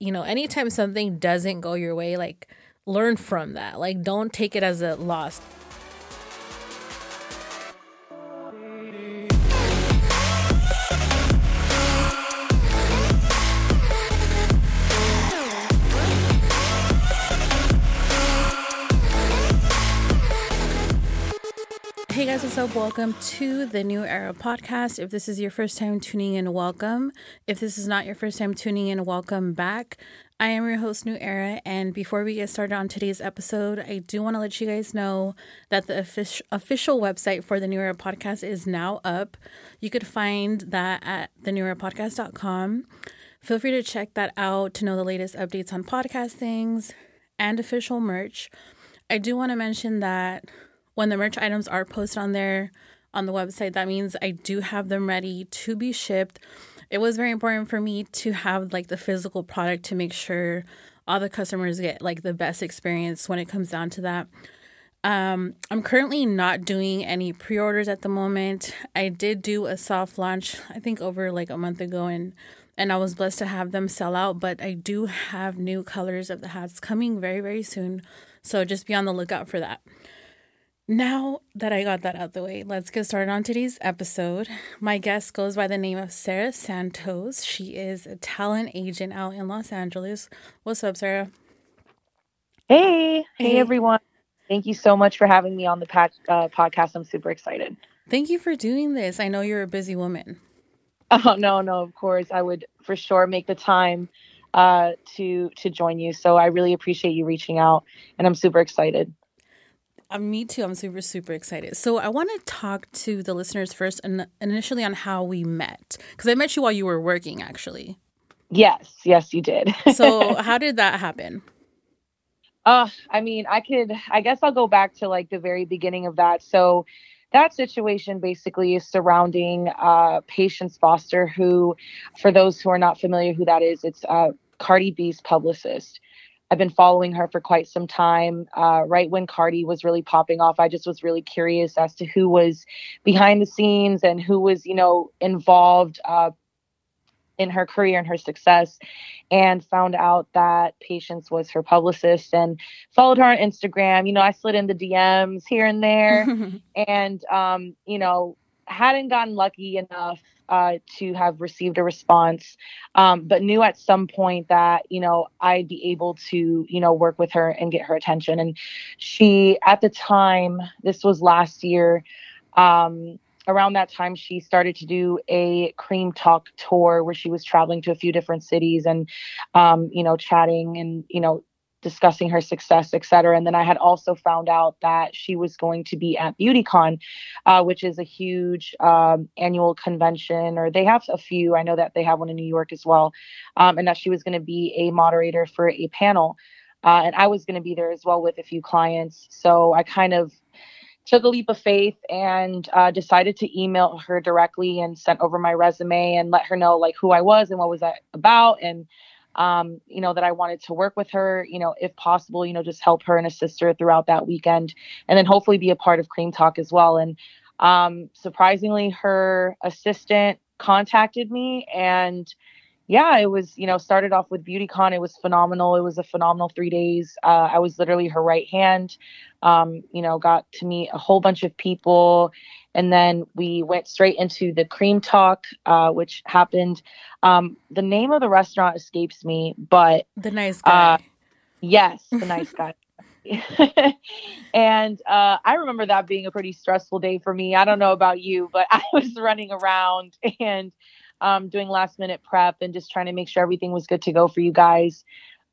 you know, anytime something doesn't go your way, like learn from that. Like don't take it as a loss. Guys, what's up? Welcome to the Neu Era podcast. If this is your first time tuning in, welcome. If this is not your first time tuning in, welcome back. I am your host, Neu Era, and before we get started on today's episode, I do want to let you guys know that the official official website for the Neu Era podcast is now up. You could find that at theneuerapodcast.com. Feel free to check that out to know the latest updates on podcast things and official merch. I do want to mention that when the merch items are posted on there on the website, that means I do have them ready to be shipped. It was very important for me to have like the physical product to make sure all the customers get like the best experience when it comes down to that. Um, I'm currently not doing any pre-orders at the moment. I did do a soft launch, I think over like a month ago, and and I was blessed to have them sell out. But I do have new colors of the hats coming very very soon, so just be on the lookout for that. Now that I got that out the way, let's get started on today's episode. My guest goes by the name of Sara Santos. She is a talent agent out in Los Angeles. What's up, Sara? Hey, hey, hey everyone. Thank you so much for having me on the patch, uh, podcast. I'm super excited. Thank you for doing this. I know you're a busy woman. Oh no, no, of course. I would for sure make the time uh, to to join you. So I really appreciate you reaching out, and I'm super excited. Uh, me too. I'm super, super excited. So I want to talk to the listeners first and initially on how we met. Because I met you while you were working, actually. Yes, yes, you did. so how did that happen? Uh, I mean, I could, I guess I'll go back to like the very beginning of that. So that situation basically is surrounding uh, Patientce Foster, who, for those who are not familiar who that is, it's uh, Cardi B's publicist. I've been following her for quite some time. Uh, right when Cardi was really popping off, I just was really curious as to who was behind the scenes and who was, you know, involved uh, in her career and her success. And found out that Patientce was her publicist and followed her on Instagram. You know, I slid in the DMs here and there, and um, you know, hadn't gotten lucky enough uh, to have received a response, um, but knew at some point that you know I'd be able to you know work with her and get her attention. And she, at the time, this was last year. Um, around that time she started to do a cream talk tour where she was traveling to a few different cities and um, you know chatting and you know discussing her success, et cetera. And then I had also found out that she was going to be at BeautyCon, uh, which is a huge um, annual convention, or they have a few. I know that they have one in New York as well, um, and that she was going to be a moderator for a panel. Uh, and I was going to be there as well with a few clients. So I kind of took a leap of faith and uh, decided to email her directly and sent over my resume and let her know like who I was and what was that about and um, you know, that I wanted to work with her, you know, if possible, you know, just help her and assist her throughout that weekend and then hopefully be a part of Cream Talk as well. And um, surprisingly, her assistant contacted me and yeah, it was, you know, started off with BeautyCon. It was phenomenal. It was a phenomenal three days. Uh, I was literally her right hand. Um, you know, got to meet a whole bunch of people and then we went straight into the cream talk uh, which happened. Um, the name of the restaurant escapes me but the nice guy. uh, yes the nice guy. And uh, i remember that being a pretty stressful day for me. I don't know about you but i was running around and um, doing last minute prep and just trying to make sure everything was good to go for you guys.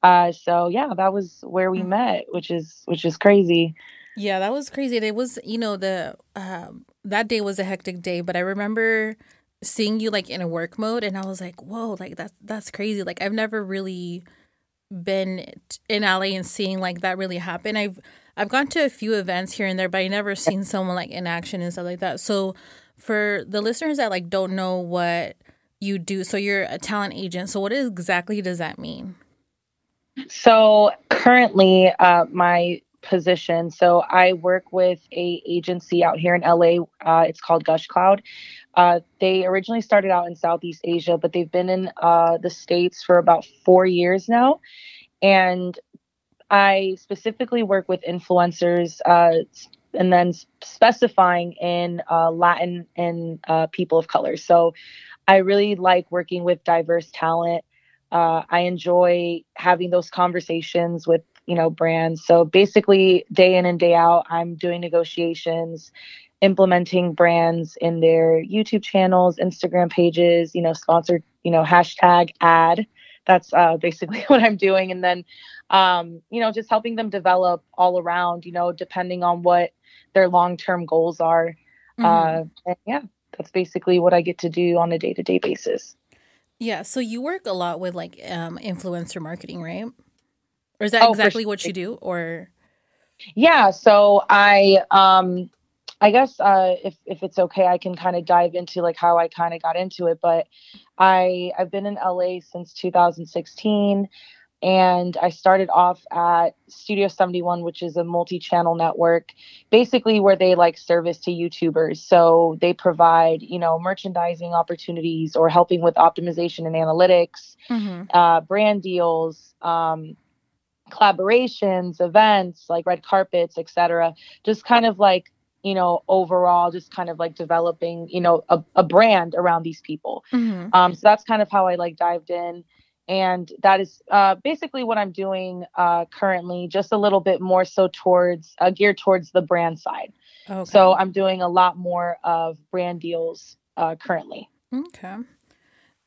Uh, so yeah that was where we mm. met which is which is crazy yeah, that was crazy. It was, you know, the um, that day was a hectic day, but I remember seeing you like in a work mode, and I was like, "Whoa, like that's that's crazy." Like I've never really been in LA and seeing like that really happen. I've I've gone to a few events here and there, but I never seen someone like in action and stuff like that. So for the listeners that like don't know what you do, so you're a talent agent. So what exactly does that mean? So currently, uh, my position. So I work with a agency out here in LA. Uh, it's called Gushcloud. Uh, they originally started out in Southeast Asia, but they've been in uh, the states for about four years now. And I specifically work with influencers uh, and then specifying in uh, Latin and uh, people of color. So I really like working with diverse talent. Uh, I enjoy having those conversations with you know brands. So basically, day in and day out, I'm doing negotiations, implementing brands in their YouTube channels, Instagram pages. You know, sponsored you know hashtag ad. That's uh, basically what I'm doing, and then um, you know just helping them develop all around. You know, depending on what their long term goals are. Mm-hmm. Uh, and yeah, that's basically what I get to do on a day to day basis. Yeah. So you work a lot with like um, influencer marketing, right? Or is that oh, exactly sure. what you do? Or yeah. So I um I guess uh, if if it's okay, I can kind of dive into like how I kind of got into it. But I I've been in LA since 2016 and I started off at Studio 71, which is a multi channel network, basically where they like service to YouTubers. So they provide, you know, merchandising opportunities or helping with optimization and analytics, mm-hmm. uh, brand deals, um, collaborations, events like red carpets, etc. Just kind of like you know overall just kind of like developing you know a, a brand around these people mm-hmm. um so that's kind of how i like dived in and that is uh, basically what I'm doing uh, currently, just a little bit more so towards uh, geared towards the brand side. Okay. So I'm doing a lot more of brand deals uh, currently. Okay.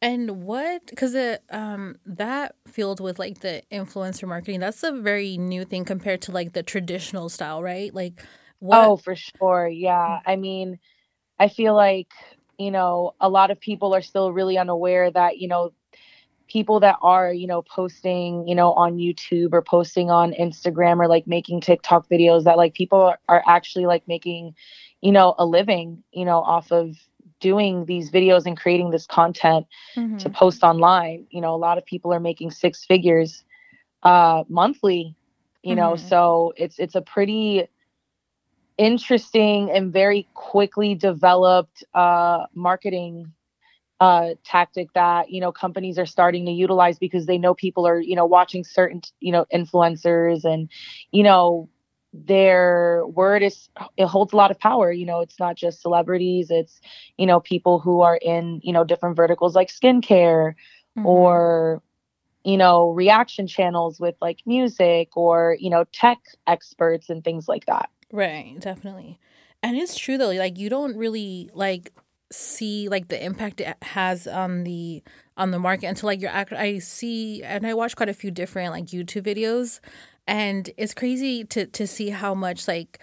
And what? Because it um that field with like the influencer marketing, that's a very new thing compared to like the traditional style, right? Like, what? Oh, for sure. Yeah. I mean, I feel like you know a lot of people are still really unaware that you know people that are you know posting you know on youtube or posting on instagram or like making tiktok videos that like people are, are actually like making you know a living you know off of doing these videos and creating this content mm-hmm. to post online you know a lot of people are making six figures uh monthly you mm-hmm. know so it's it's a pretty interesting and very quickly developed uh marketing uh, tactic that you know companies are starting to utilize because they know people are you know watching certain you know influencers and you know their word is it holds a lot of power you know it's not just celebrities it's you know people who are in you know different verticals like skincare mm-hmm. or you know reaction channels with like music or you know tech experts and things like that right definitely and it's true though like you don't really like see like the impact it has on the on the market until like you're act- I see and I watch quite a few different like YouTube videos and it's crazy to to see how much like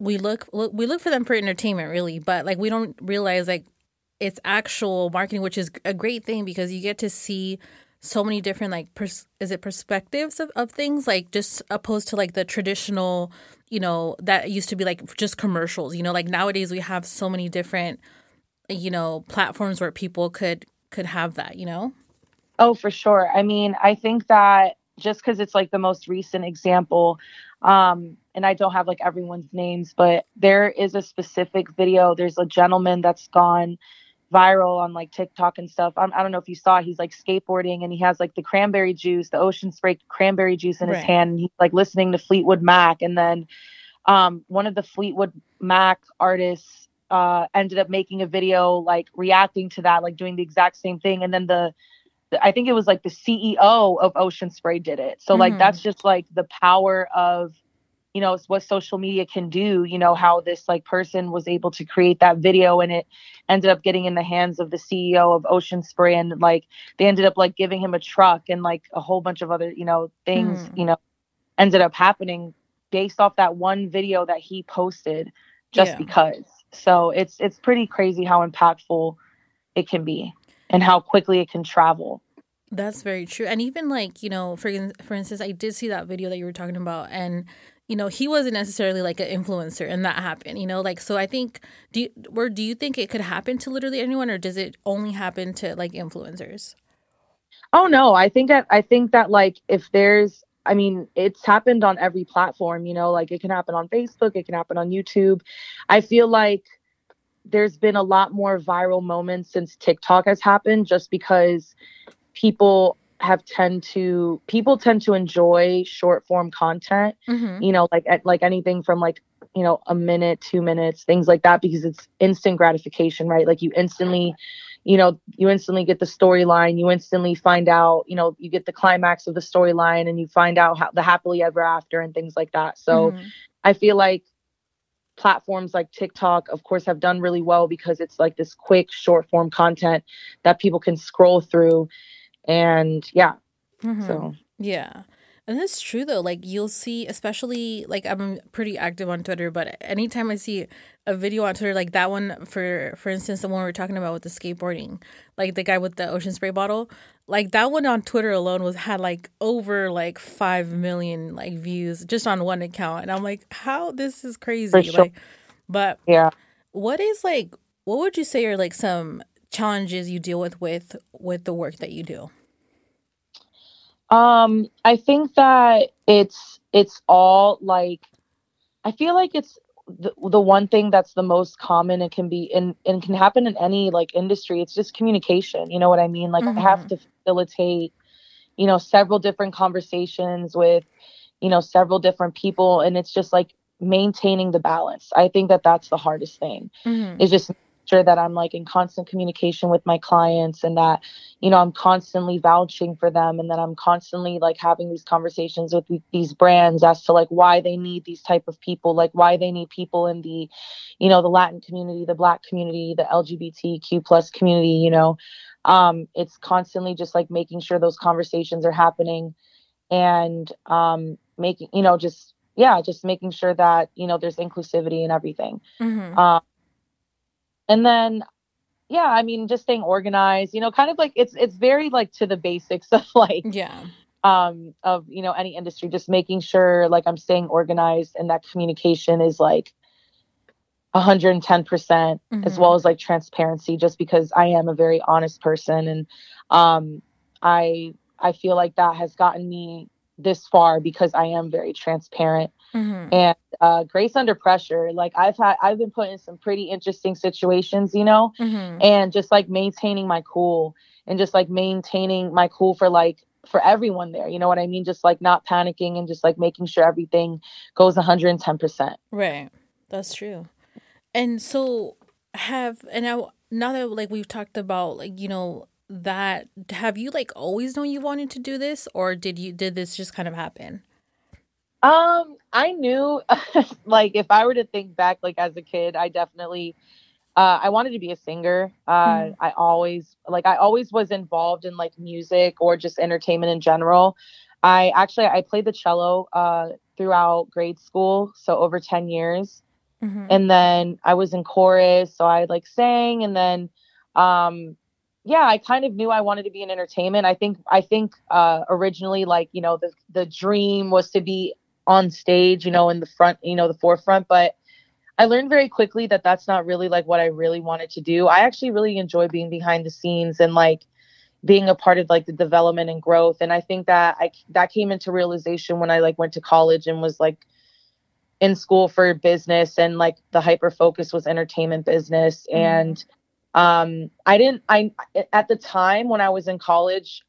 we look, look we look for them for entertainment really. But like we don't realize like it's actual marketing which is a great thing because you get to see so many different like pers- is it perspectives of, of things? Like just opposed to like the traditional you know that used to be like just commercials you know? Like nowadays we have so many different you know platforms where people could could have that you know? Oh for sure. I mean i think that just because it's like the most recent example um and i don't have like everyone's names but there is a specific video there's a gentleman that's gone viral on like tiktok and stuff I'm, i do not know if you saw he's like skateboarding and he has like the cranberry juice the ocean spray cranberry juice in right. his hand and he's like listening to fleetwood mac and then um one of the fleetwood mac artists uh, ended up making a video like reacting to that, like doing the exact same thing. And then the, the I think it was like the CEO of Ocean Spray did it. So mm-hmm. like that's just like the power of you know what social media can do you know how this like person was able to create that video and it ended up getting in the hands of the ceo of ocean spray and like they ended up like giving him a truck and like a whole bunch of other you know things mm. you know ended up happening based off that one video that he posted just yeah. because so it's it's pretty crazy how impactful it can be and how quickly it can travel. That's very true. And even like, you know, for for instance, I did see that video that you were talking about and you know, he wasn't necessarily like an influencer and that happened, you know, like so I think do you, or do you think it could happen to literally anyone or does it only happen to like influencers? Oh no, I think that I think that like if there's I mean, it's happened on every platform, you know, like it can happen on Facebook, it can happen on YouTube. I feel like there's been a lot more viral moments since TikTok has happened just because people have tend to people tend to enjoy short form content mm-hmm. you know like like anything from like you know a minute two minutes things like that because it's instant gratification right like you instantly you know you instantly get the storyline you instantly find out you know you get the climax of the storyline and you find out how the happily ever after and things like that so mm-hmm. i feel like platforms like tiktok of course have done really well because it's like this quick short form content that people can scroll through and yeah mm-hmm. so yeah and that's true though. Like you'll see, especially like I'm pretty active on Twitter, but anytime I see a video on Twitter, like that one for for instance, the one we are talking about with the skateboarding, like the guy with the ocean spray bottle, like that one on Twitter alone was had like over like five million like views just on one account, and I'm like, how this is crazy. Sure. Like, but yeah, what is like, what would you say are like some challenges you deal with with with the work that you do? Um, I think that it's it's all like I feel like it's the, the one thing that's the most common and can be in and can happen in any like industry. It's just communication. You know what I mean? Like mm-hmm. I have mm-hmm. to facilitate, you know, several different conversations with, you know, several different people, and it's just like maintaining the balance. I think that that's the hardest thing. Mm-hmm. Is just sure that I'm like in constant communication with my clients and that, you know, I'm constantly vouching for them and that I'm constantly like having these conversations with these brands as to like why they need these type of people, like why they need people in the, you know, the Latin community, the black community, the LGBTQ plus community, you know. Um, it's constantly just like making sure those conversations are happening and um making, you know, just yeah, just making sure that, you know, there's inclusivity and everything. Mm-hmm. Um, and then yeah i mean just staying organized you know kind of like it's it's very like to the basics of like yeah. um of you know any industry just making sure like i'm staying organized and that communication is like 110% mm-hmm. as well as like transparency just because i am a very honest person. And um i i feel like that has gotten me this far because i am very transparent mm-hmm. and uh, grace under pressure. Like I've had, I've been put in some pretty interesting situations, you know, mm-hmm. and just like maintaining my cool and just like maintaining my cool for like for everyone there. You know what I mean? Just like not panicking and just like making sure everything goes 110%. Right. That's true. And so have and now now that like we've talked about like you know that have you like always known you wanted to do this or did you did this just kind of happen? Um, I knew like if I were to think back like as a kid, I definitely uh, I wanted to be a singer. Uh, mm. I always like I always was involved in like music or just entertainment in general. I actually I played the cello uh, throughout grade school, so over 10 years. Mm-hmm. And then I was in chorus, so I like sang and then um yeah, I kind of knew I wanted to be in entertainment. I think I think uh originally like, you know, the the dream was to be on stage, you know, in the front, you know, the forefront. But I learned very quickly that that's not really like what I really wanted to do. I actually really enjoy being behind the scenes and like being a part of like the development and growth. And I think that I that came into realization when I like went to college and was like in school for business and like the hyper focus was entertainment business mm-hmm. and um I didn't I at the time when I was in college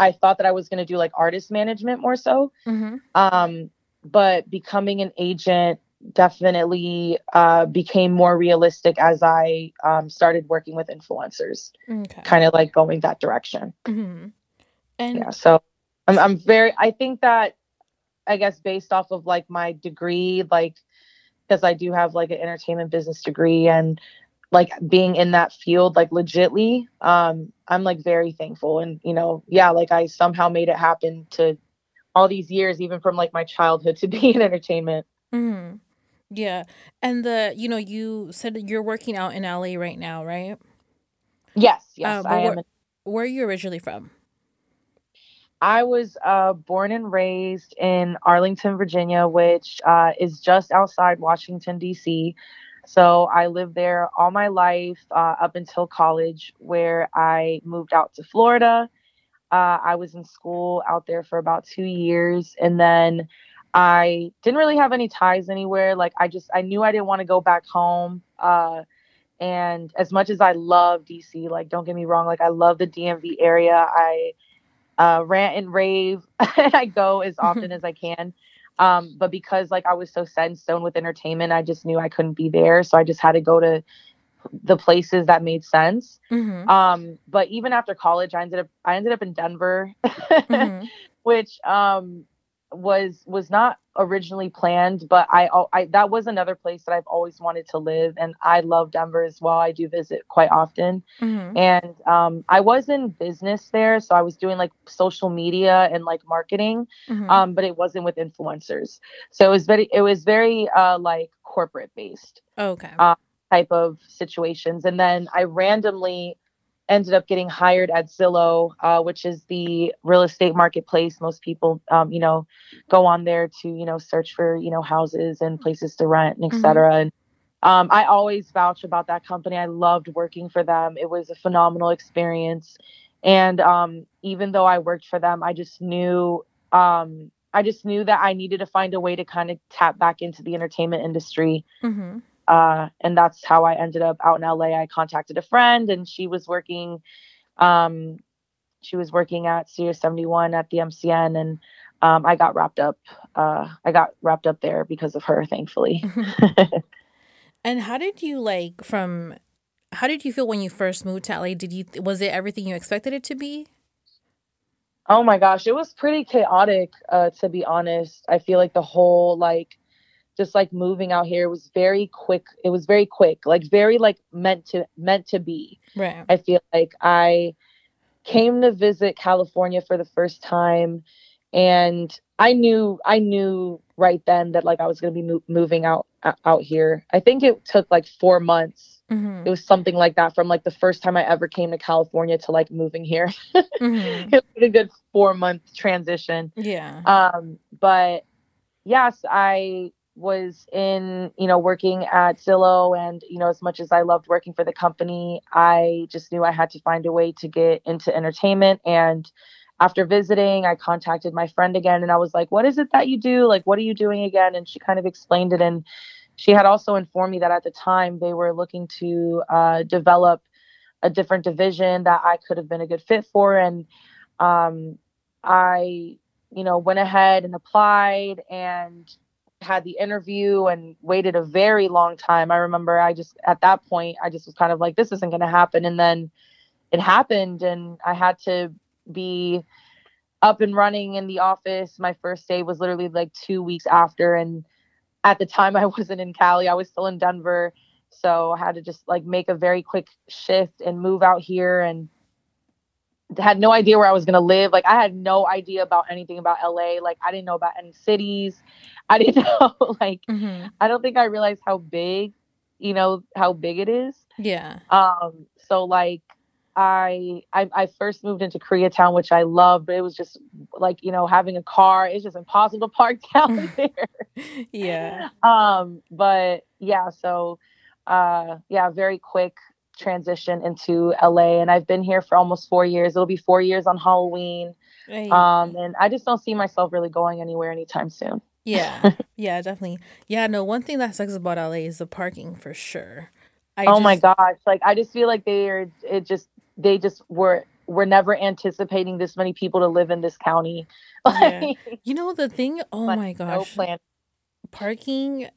I thought that I was going to do like artist management more so. Mm-hmm. Um, but becoming an agent definitely uh, became more realistic as I um, started working with influencers, okay. kind of like going that direction. Mm-hmm. And yeah, so I'm, I'm very, I think that, I guess, based off of like my degree, like, because I do have like an entertainment business degree and like being in that field, like legitly, um, I'm like very thankful. And, you know, yeah, like I somehow made it happen to all these years, even from like my childhood, to be in entertainment. Mm-hmm. Yeah, and the you know you said you're working out in LA right now, right? Yes, yes, uh, I where, am. Where are you originally from? I was uh, born and raised in Arlington, Virginia, which uh, is just outside Washington D.C. So I lived there all my life uh, up until college, where I moved out to Florida uh, I was in school out there for about two years, and then I didn't really have any ties anywhere. Like I just I knew I didn't want to go back home. Uh, and as much as I love DC, like don't get me wrong, like I love the DMV area. I uh, rant and rave, and I go as often as I can. Um, but because like I was so set in stone with entertainment, I just knew I couldn't be there. So I just had to go to the places that made sense. Mm-hmm. Um, but even after college, I ended up I ended up in Denver, mm-hmm. which um, was was not originally planned, but I, I that was another place that I've always wanted to live, and I love Denver as well. I do visit quite often, mm-hmm. and um, I was in business there, so I was doing like social media and like marketing, mm-hmm. um, but it wasn't with influencers. So it was very it was very uh, like corporate based. Okay. Uh, type of situations, and then I randomly ended up getting hired at Zillow, uh, which is the real estate marketplace. Most people, um, you know, go on there to, you know, search for, you know, houses and places to rent and etc. Mm-hmm. And um, I always vouch about that company. I loved working for them. It was a phenomenal experience. And um, even though I worked for them, I just knew, um, I just knew that I needed to find a way to kind of tap back into the entertainment industry. Mm-hmm. Uh, and that's how I ended up out in LA. I contacted a friend, and she was working. Um, she was working at Sirius 71 at the MCN, and um, I got wrapped up. Uh, I got wrapped up there because of her, thankfully. and how did you like from? How did you feel when you first moved to LA? Did you was it everything you expected it to be? Oh my gosh, it was pretty chaotic. Uh, to be honest, I feel like the whole like just like moving out here it was very quick it was very quick like very like meant to meant to be. Right. I feel like i came to visit california for the first time and i knew i knew right then that like i was going to be mo- moving out out here. I think it took like four months. Mm-hmm. it was something like that from like the first time i ever came to california to like moving here. Mm-hmm. it was a good four month transition. Yeah. Um but yes i was in, you know, working at Zillow and, you know, as much as I loved working for the company, I just knew I had to find a way to get into entertainment. And after visiting, I contacted my friend again and I was like, what is it that you do? Like, what are you doing again? And she kind of explained it. And she had also informed me that at the time they were looking to uh, develop a different division that I could have been a good fit for. And um, I, you know, went ahead and applied and had the interview and waited a very long time. I remember I just at that point I just was kind of like this isn't going to happen and then it happened and I had to be up and running in the office. My first day was literally like 2 weeks after and at the time I wasn't in Cali. I was still in Denver. So I had to just like make a very quick shift and move out here and had no idea where I was gonna live. Like I had no idea about anything about LA. Like I didn't know about any cities. I didn't know like mm-hmm. I don't think I realized how big, you know, how big it is. Yeah. Um so like I, I I first moved into Koreatown, which I love, but it was just like, you know, having a car, it's just impossible to park down there. yeah. Um, but yeah, so uh yeah, very quick transition into LA and I've been here for almost 4 years. It'll be 4 years on Halloween. Right. Um and I just don't see myself really going anywhere anytime soon. Yeah. yeah, definitely. Yeah, no, one thing that sucks about LA is the parking for sure. I oh just... my gosh, like I just feel like they are it just they just were we're never anticipating this many people to live in this county. yeah. You know the thing, oh my gosh. No plan. Parking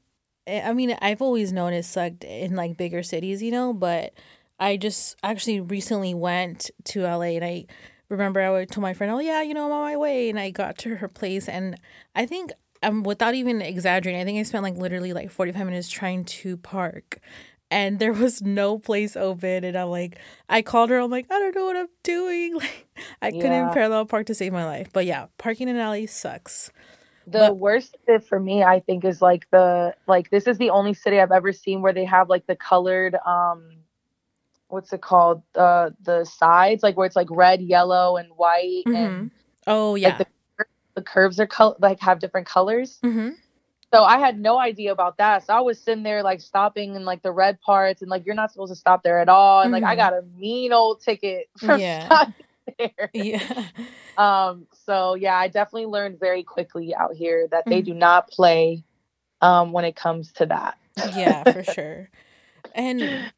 Eh, I mean, I've always known it sucked in like bigger cities, you know, but I just actually recently went to LA and I remember I told my friend, "Oh yeah, you know, I'm on my way," and I got to her place, and I think um, without even exaggerating, I think I spent like literally like 45 minutes trying to park. And there was no place open, and I'm like, I called her. I'm like, I don't know what I'm doing. Like, I yeah. couldn't parallel park to save my life. But yeah, parking in LA sucks. The but, worst for me, I think, is like the like this is the only city I've ever seen where they have like the colored um what's it called? Uh the sides, like where it's like red, yellow, and white mm-hmm. and oh yeah. Like the, the curves are col- like have different colors. Mm-hmm. So I had no idea about that. So I was sitting there like stopping in like the red parts and like you're not supposed to stop there at all. And mm-hmm. like I mm-hmm. got a mean old ticket for yeah. there. Yeah. Um, so yeah, I definitely learned very quickly out here that they mm-hmm. do not play um when it comes to that. yeah, for sure. And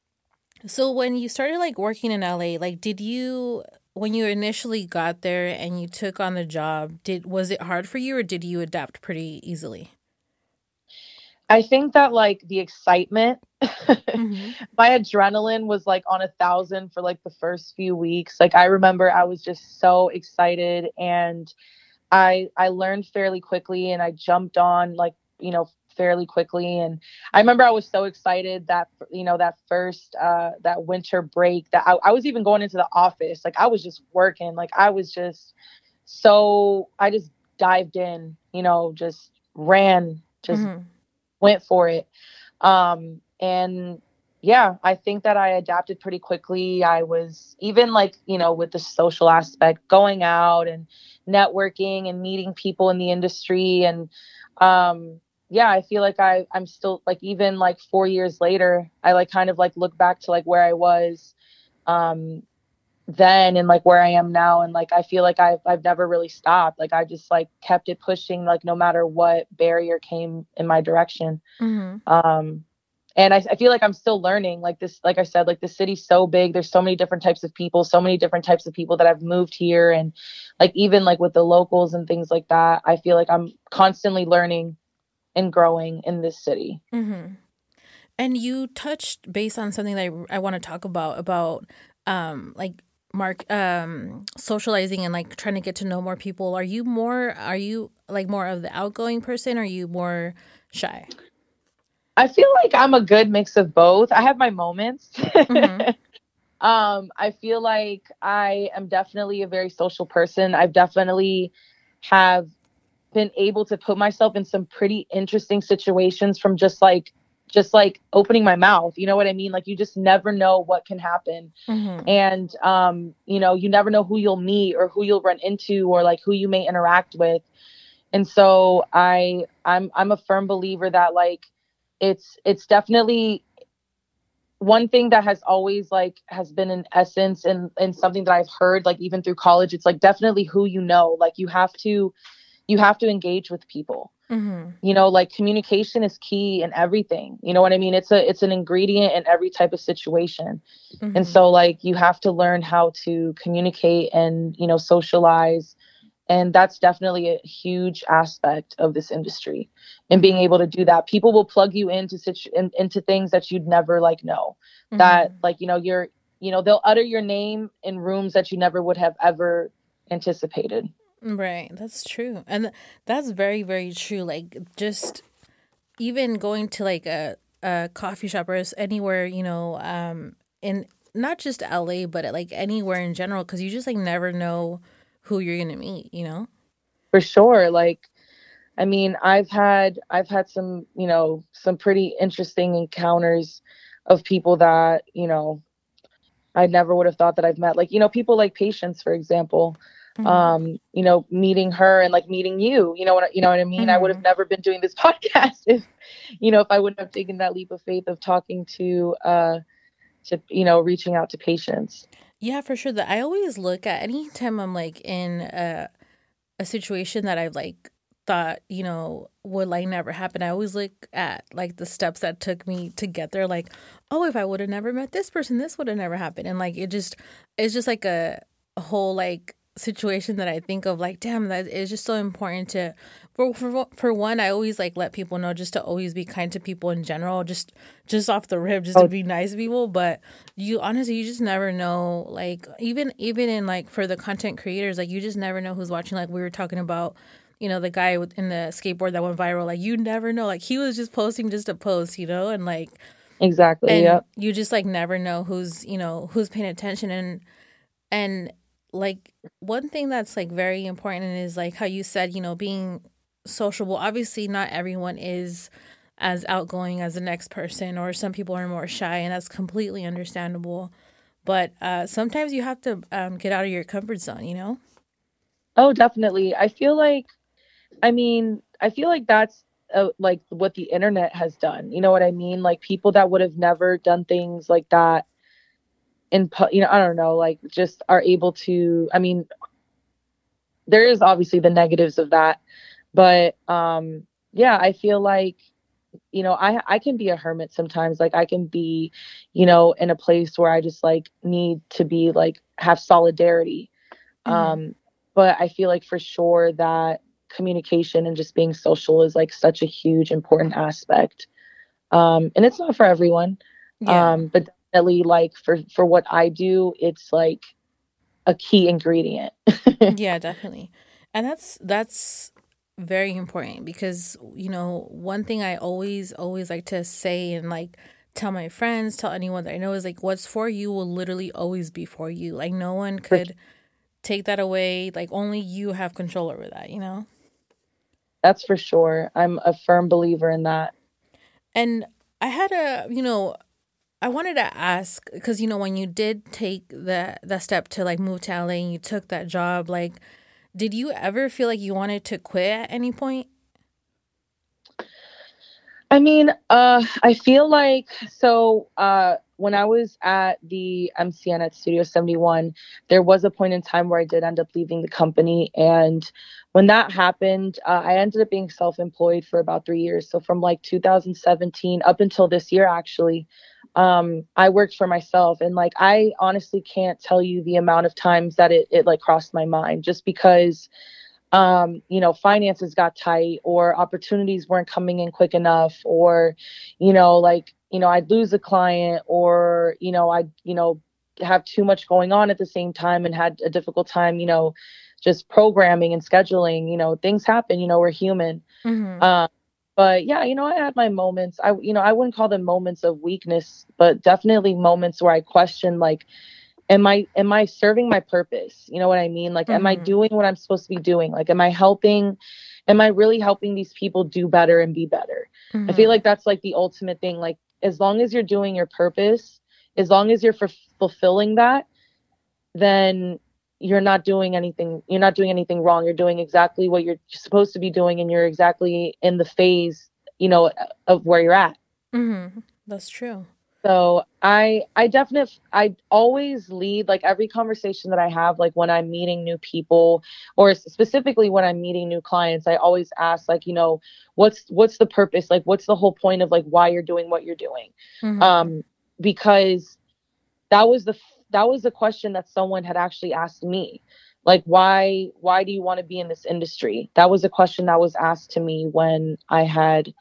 so when you started like working in LA, like did you when you initially got there and you took on the job, did was it hard for you or did you adapt pretty easily? I think that like the excitement, mm-hmm. my adrenaline was like on a thousand for like the first few weeks. Like I remember I was just so excited and I I learned fairly quickly and I jumped on like, you know, fairly quickly and i remember i was so excited that you know that first uh that winter break that I, I was even going into the office like i was just working like i was just so i just dived in you know just ran just mm-hmm went for it. Um, and yeah, I think that I adapted pretty quickly. I was even like, you know, with the social aspect, going out and networking and meeting people in the industry. And um, yeah, I feel like I, I'm still like, even like four years later, I like kind of like look back to like where I was um, then and like where I am now. And like I feel like I've I've never really stopped. Like I just like kept it pushing like no matter what barrier came in my direction. Mm-hmm. um and I, I feel like I'm still learning. Like this like I said like the city's so big. There's so many different types of people so many different types of people that I've moved here. And like even like with the locals and things like that I feel like I'm constantly learning and growing in this city. Mm-hmm. and you touched base on something that I, I want to talk about about um like mark um socializing and like trying to get to know more people. Are you more are you like more of the outgoing person or are you more shy? I feel like i'm a good mix of both. I have my moments. Mm-hmm. um i feel like i am definitely a very social person. I've definitely have been able to put myself in some pretty interesting situations from just like just like opening my mouth you know what i mean? Like you just never know what can happen. Mm-hmm. and um you know you never know who you'll meet or who you'll run into or like who you may interact with. And so i i'm i'm a firm believer that like it's it's definitely one thing that has always like has been an essence and and something that i've heard like even through college it's like definitely who you know. Like you have to you have to engage with people Mm-hmm. You know, like communication is key in everything. You know what I mean? It's a it's an ingredient in every type of situation. Mm-hmm. And so like you have to learn how to communicate and, you know, socialize and that's definitely a huge aspect of this industry and being able to do that people will plug you into situ- in, into things that you'd never like know mm-hmm. that like you know you're you know they'll utter your name in rooms that you never would have ever anticipated Right, that's true. And that's very very true. Like just even going to like a a coffee shop or anywhere, you know, um in not just LA but like anywhere in general cuz you just like never know who you're going to meet, you know? For sure. Like I mean, I've had I've had some, you know, some pretty interesting encounters of people that, you know, I never would have thought that I've met. Like, you know, people like Patientce, for example mm-hmm. um, you know, meeting her and like meeting you, you know what, you know what I mean? Mm-hmm. I would have mm-hmm. never been doing this podcast if, you know, if I wouldn't have taken that leap of faith of talking to, uh, to, you know, reaching out to Patientce. Yeah, for sure. That I always look at anytime I'm like in a, a situation that I've like thought, you know, would like never happen. I always look at like the steps that took me to get there. Like, oh, if I would have never met this person, this would have never happened. And like, it just, it's just like a, a whole like situation that I think of like damn that is just so important to for, for for one I always like let people know just to always be kind to people in general just just off the rip just to oh. be nice to people but you honestly you just never know like even even in like for the content creators like you just never know who's watching like we were talking about you know the guy in the skateboard that went viral like you never know like he was just posting just a post you know and like exactly yeah you just like never know who's you know who's paying attention and and like one thing that's like very important is like how you said, you know, being sociable. Obviously, not everyone is as outgoing as the next person, or some people are more shy, and that's completely understandable. But uh, sometimes you have to um, get out of your comfort zone, you know? Oh, definitely. I feel like, I mean, I feel like that's uh, like what the internet has done. You know what I mean? Like people that would have never done things like that in you know i don't know like just are able to i mean there is obviously the negatives of that but um yeah i feel like you know i i can be a hermit sometimes like i can be you know in a place where i just like need to be like have solidarity mm-hmm. um but i feel like for sure that communication and just being social is like such a huge important aspect um and it's not for everyone yeah. um but like for for what i do it's like a key ingredient. Yeah definitely. And that's that's very important because you know one thing i always always like to say and like tell my friends tell anyone that i know is like what's for you will literally always be for you. Like no one could take that away. Like only you have control over that you know? That's for sure. I'm a firm believer in that. And i had a you know i wanted to ask because you know when you did take the the step to like move to la and you took that job like did you ever feel like you wanted to quit at any point? I mean, uh, I feel like so uh, when I was at the MCN at Studio 71, there was a point in time where I did end up leaving the company. And when that happened, uh, I ended up being self employed for about three years. So from like 2017 up until this year, actually, um, I worked for myself and like I honestly can't tell you the amount of times that it it like crossed my mind just because um, you know, finances got tight or opportunities weren't coming in quick enough or, you know, like, you know, I'd lose a client or, you know, I'd, you know, have too much going on at the same time and had a difficult time, you know, just programming and scheduling, you know, things happen, you know, we're human. Mm-hmm. Um, but yeah you know i had my moments i you know i wouldn't call them moments of weakness but definitely moments where i question like am i am i serving my purpose you know what i mean like mm-hmm. am i mm-hmm. doing what i'm supposed to be doing like am i helping am i really helping these people do better and be better mm-hmm. i feel mm-hmm. like that's like the ultimate thing like as long as you're doing your purpose as long as you're f- fulfilling that then you're not doing anything you're not doing anything wrong. You're doing exactly what you're supposed to be doing and you're exactly in the phase you know of where you're at. Mm-hmm. that's true. So i i definitely i always lead like every conversation that i have like when i'm meeting new people or specifically when i'm meeting new clients i always ask like you know what's what's the purpose? Like what's the whole point of like why you're doing what you're doing? Mm-hmm. um because that was the that was a question that someone had actually asked me. Like why why do you want to be in this industry? That was a question that was asked to me when i had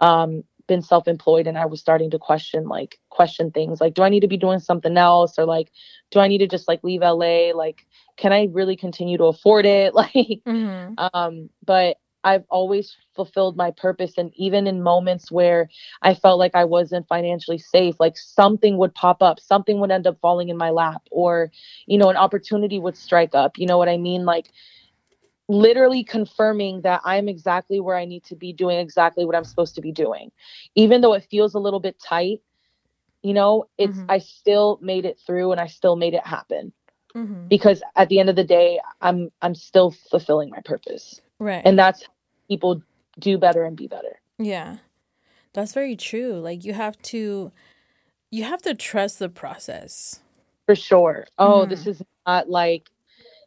um, been self-employed and i was starting to question like question things like do i need to be doing something else? Or like do i need to just like leave la like can i really continue to afford it? Like mm-hmm. um but I've always fulfilled my purpose. And even in moments where I felt like I wasn't financially safe, like something would pop up, something would end up falling in my lap, or, you know, an opportunity would strike up. You know what I mean? Like, literally confirming that I'm exactly where I need to be doing exactly what I'm supposed to be doing. Even though it feels a little bit tight, you know, it's, mm-hmm. I still made it through and I still made it happen. Mm-hmm. Because at the end of the day, I'm I'm still fulfilling my purpose. Right. And that's people do better and be better. Yeah. That's very true. Like you have to you have to trust the process. For sure. Oh, mm. this is not like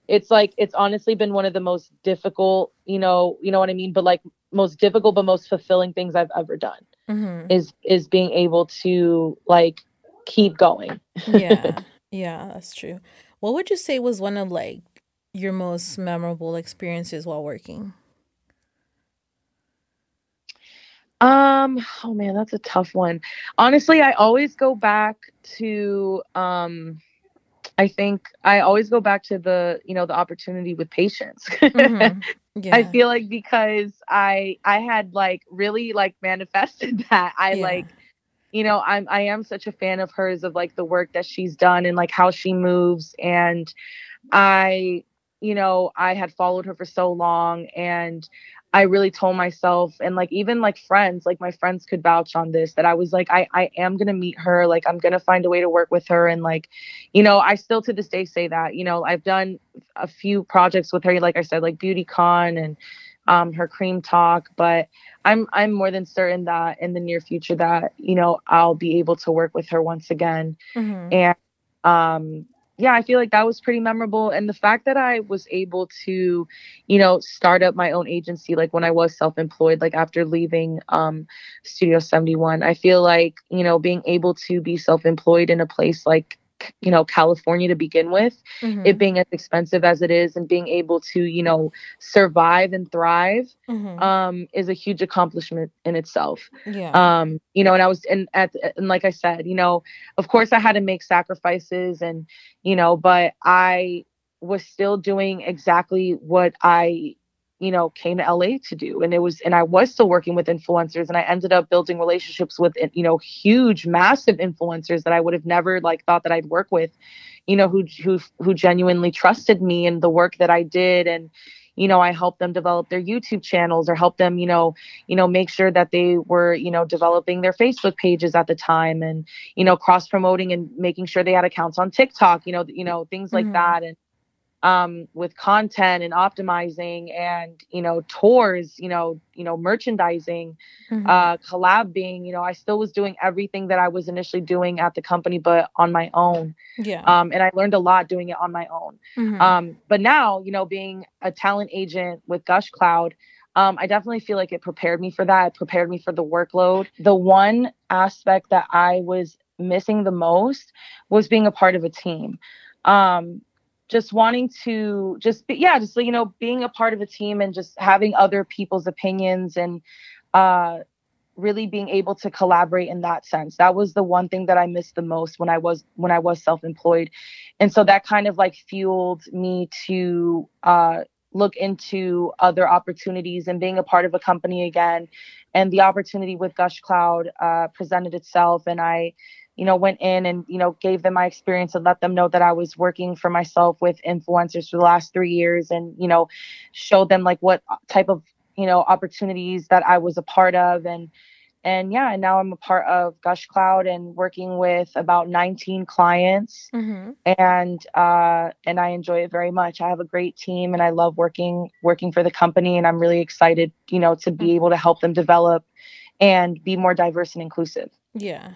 it's like it's honestly been one of the most difficult, you know, you know what I mean, but like most difficult but most fulfilling things I've ever done. Mm-hmm. Is is being able to like keep going. yeah. Yeah, that's true. What would you say was one of like your most memorable experiences while working? Um, oh man, that's a tough one. Honestly, I always go back to um I think I always go back to the, you know, the opportunity with Patientce. Mm-hmm. Yeah. I feel like because I I had like really like manifested that. I yeah. like you know, I'm I am such a fan of hers of like the work that she's done and like how she moves and I you know, I had followed her for so long and I really told myself and like even like friends, like my friends could vouch on this that I was like I I am going to meet her, like I'm going to find a way to work with her and like you know, I still to this day say that. You know, I've done a few projects with her like I said like Beauty Con and um her cream talk, but I'm I'm more than certain that in the near future that, you know, I'll be able to work with her once again. Mm-hmm. And um, yeah, I feel like that was pretty memorable. And the fact that I was able to, you know, start up my own agency, like when I was self employed, like after leaving um, Studio 71, I feel like, you know, being able to be self employed in a place like you know california to begin with mm-hmm. it being as expensive as it is and being able to you know survive and thrive mm-hmm. um is a huge accomplishment in itself yeah um you know and i was and at and like i said you know of course i had to make sacrifices and you know but i was still doing exactly what i you know came to LA to do and it was and I was still working with influencers and I ended up building relationships with you know huge massive influencers that I would have never like thought that I'd work with you know who who who genuinely trusted me and the work that I did and you know I helped them develop their YouTube channels or help them you know you know make sure that they were you know developing their Facebook pages at the time and you know cross promoting and making sure they had accounts on TikTok you know you know things like mm-hmm. that and um, with content and optimizing and you know tours you know you know merchandising mm-hmm. uh collabing you know i still was doing everything that i was initially doing at the company but on my own yeah um and i learned a lot doing it on my own mm-hmm. um but now you know being a talent agent with Gushcloud um, I definitely feel like it prepared me for that. It prepared me for the workload. The one aspect that I was missing the most was being a part of a team. Um, just wanting to just be, yeah just you know being a part of a team and just having other people's opinions and uh really being able to collaborate in that sense. That was the one thing that i missed the most when i was when i was self-employed. And so that kind of like fueled me to uh look into other opportunities and being a part of a company again. And the opportunity with Gushcloud uh, presented itself and i you know, went in and, you know, gave them my experience and let them know that I was working for myself with influencers for the last three years and, you know, showed them like what type of, you know, opportunities that I was a part of and, and yeah, and now I'm a part of Gushcloud and working with about 19 clients, mm-hmm. and uh, and I enjoy it very much. I have a great team, and I love working working for the company, and I'm really excited, you know, to be mm-hmm. able to help them develop and be more diverse and inclusive. Yeah,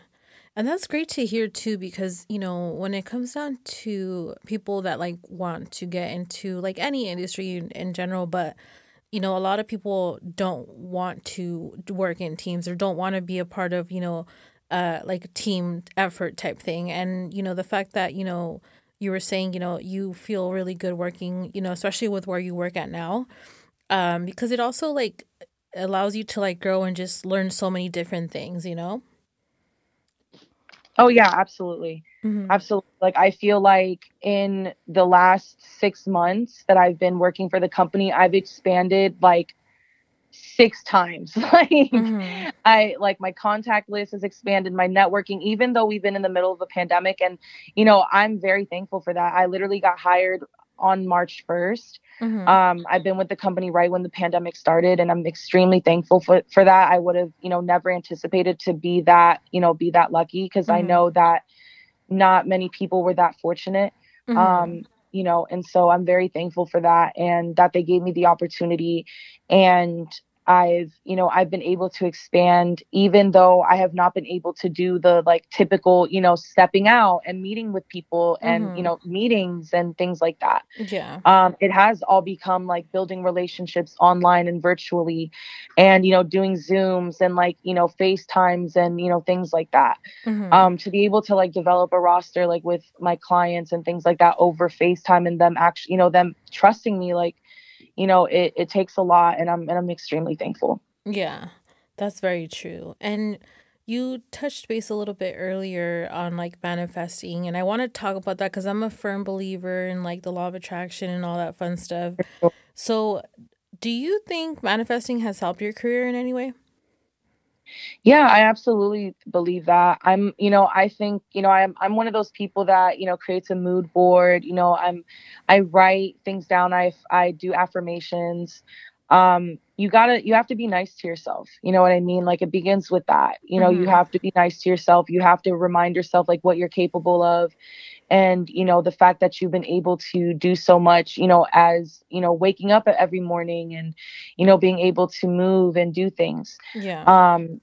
and that's great to hear too, because, you know, when it comes down to people that like want to get into like any industry in, in general, but, you know, a lot of people don't want to work in teams or don't want to be a part of, you know, uh, like team effort type thing. And, you know, the fact that, you know, you were saying, you know, you feel really good working, you know, especially with where you work at now. Um, because it also like allows you to like grow and just learn so many different things, you know? Oh yeah, absolutely. Mm-hmm. Absolutely. Like I feel like in the last 6 months that I've been working for the company, I've expanded like six times. like mm-hmm. I like my contact list has expanded, my networking even though we've been in the middle of a pandemic and you know, I'm very thankful for that. I literally got hired on March 1st. Mm-hmm. Um, I've been with the company right when the pandemic started, and I'm extremely thankful for, for that. I would have, you know, never anticipated to be that, you know, be that lucky because mm-hmm. I know that not many people were that fortunate. Mm-hmm. Um, you know, and so I'm very thankful for that and that they gave me the opportunity. And I've, you know, I've been able to expand even though I have not been able to do the like typical, you know, stepping out and meeting with people and, mm-hmm. you know, meetings and things like that. Yeah. Um, it has all become like building relationships online and virtually and, you know, doing Zooms and like, you know, FaceTimes and, you know, things like that. Mm-hmm. Um, to be able to like develop a roster like with my clients and things like that over FaceTime and them actually, you know, them trusting me like you know, it, it takes a lot and I'm and I'm extremely thankful. Yeah. That's very true. And you touched base a little bit earlier on like manifesting and I want to talk about that cuz I'm a firm believer in like the law of attraction and all that fun stuff. So, do you think manifesting has helped your career in any way? Yeah, I absolutely believe that. I'm, you know, I think, you know, I'm I'm one of those people that, you know, creates a mood board. You know, I'm I write things down. I I do affirmations. Um, you gotta you have to be nice to yourself. You know what I mean? Like it begins with that. You know, mm-hmm. you have to be nice to yourself. You have to remind yourself like what you're capable of and you know the fact that you've been able to do so much you know as you know waking up every morning and you know being able to move and do things yeah um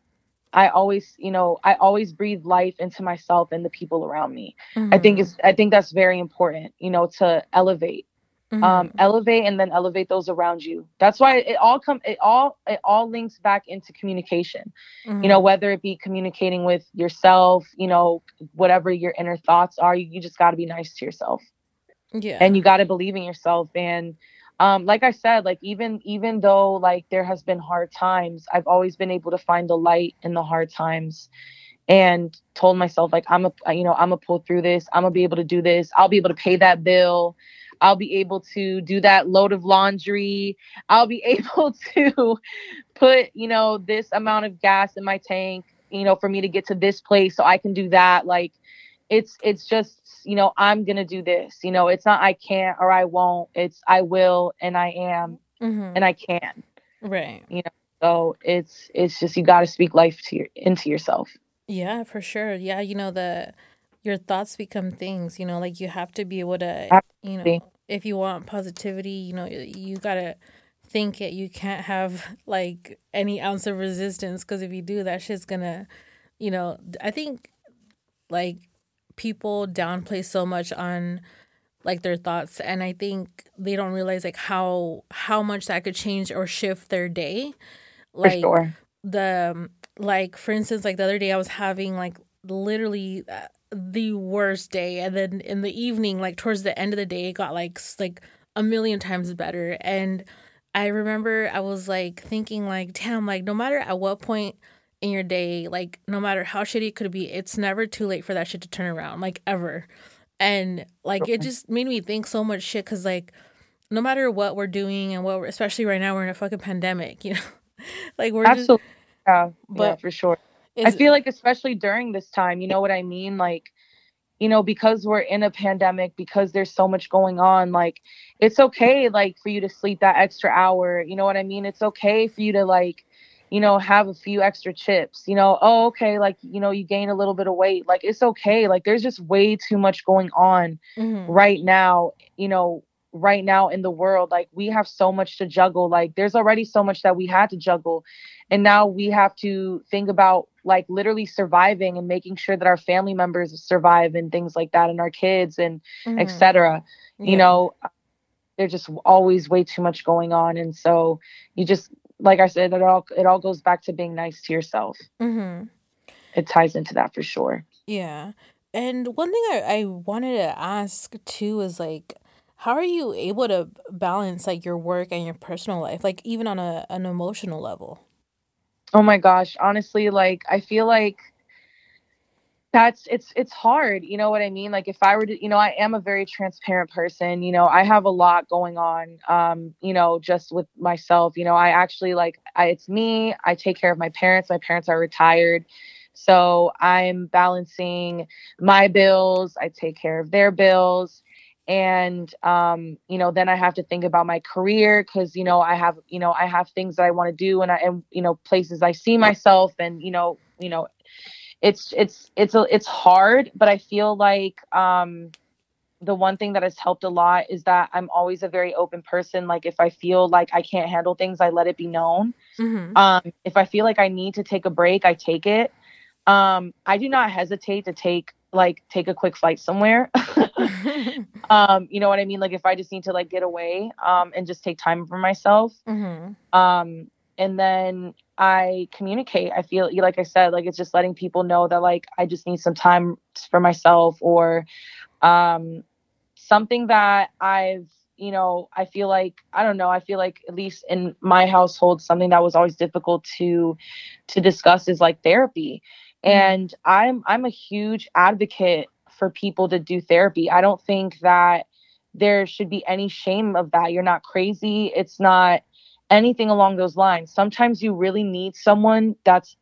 I always, you know, I always breathe life into myself and the people around me. Mm-hmm. I think mm-hmm. it's I think that's very important, you know, to elevate. Mm-hmm. Um, elevate and then elevate those around you. That's why it all come it all it all links back into communication. Mm-hmm. You know, mm-hmm. whether it be communicating with yourself, you know, whatever your inner thoughts are, you, you just gotta be nice to yourself. Yeah. And you gotta believe in yourself and um, like I said, like even even though like there has been hard times, I've always been able to find the light in the hard times and told myself like I'm a you know, I'm gonna pull through this, I'm gonna be able to do this, I'll be able to pay that bill. I'll be able to do that load of laundry. I'll be able to put, you know, this amount of gas in my tank, you know, for me to get to this place so I can do that. Like it's it's just you know i'm gonna do this you know it's not i can't or i won't it's i will and i am mm-hmm. and i can right you know so it's it's just you got to speak life to your into yourself yeah for sure yeah you know the your thoughts become things you know like you have to be able to Absolutely. you know if you want positivity you know you gotta think it you can't have like any ounce of resistance because if you do that shit's gonna you know i think like people downplay so much on like their thoughts and i think they don't realize like how how much that could change or shift their day like sure. the um, like for instance like the other day i was having like literally uh, the worst day and then in the evening like towards the end of the day it got like like a million times better and i remember i was like thinking like damn like no matter at what point in your day, like no matter how shitty it could be, it's never too late for that shit to turn around, like ever. And like it just made me think so much shit because like no matter what we're doing and what we're especially right now we're in a fucking pandemic, you know, like we're absolutely just, yeah, but yeah, for sure. I feel like especially during this time, you know what I mean, like you know because we're in a pandemic because there's so much going on like it's okay like for you to sleep that extra hour you know what i mean it's okay for you to like you know, have a few extra chips, you know, oh, okay, like, you know, you gain a little bit of weight. Like, it's okay. Like, there's just way too much going on mm-hmm. right now, you know, right now in the world. Like, we have so much to juggle. Like, there's already so much that we had to juggle. And now we have to think about like literally surviving and making sure that our family members survive and things like that and our kids and mm-hmm. etc. Yeah. You know, there's just always way too much going on. And so you just like I said, it all it all goes back to being nice to yourself. Mm-hmm. It ties into that for sure. Yeah, and one thing I, I wanted to ask too is like, how are you able to balance like your work and your personal life, like even on a an emotional level? Oh my gosh, honestly, like I feel like that's it's it's hard you know what i mean like if i were to you know i am a very transparent person you know i have a lot going on um you know just with myself you know i actually like I, it's me i take care of my parents my parents are retired so i'm balancing my bills i take care of their bills and um you know then i have to think about my career because you know i have you know i have things that i want to do and i and you know places i see myself and you know you know it's it's it's a, it's hard, but I feel like um the one thing that has helped a lot is that I'm always a very open person. Like if I feel like I can't handle things, I let it be known. Mm-hmm. Um, if I feel like I need to take a break, I take it. Um, I do not hesitate to take like take a quick flight somewhere. um, you know what I mean? Like if I just need to like get away um and just take time for myself. Mm-hmm. Um, and then I communicate. I feel like I said, like it's just letting people know that like I just need some time for myself or um something that I've you know, I feel like I don't know, I feel like at least in my household something that was always difficult to to discuss is like therapy. Mm-hmm. And I'm I'm a huge advocate for people to do therapy. I don't think that there should be any shame of that. You're not crazy. It's not anything along those lines. Sometimes you really need someone that's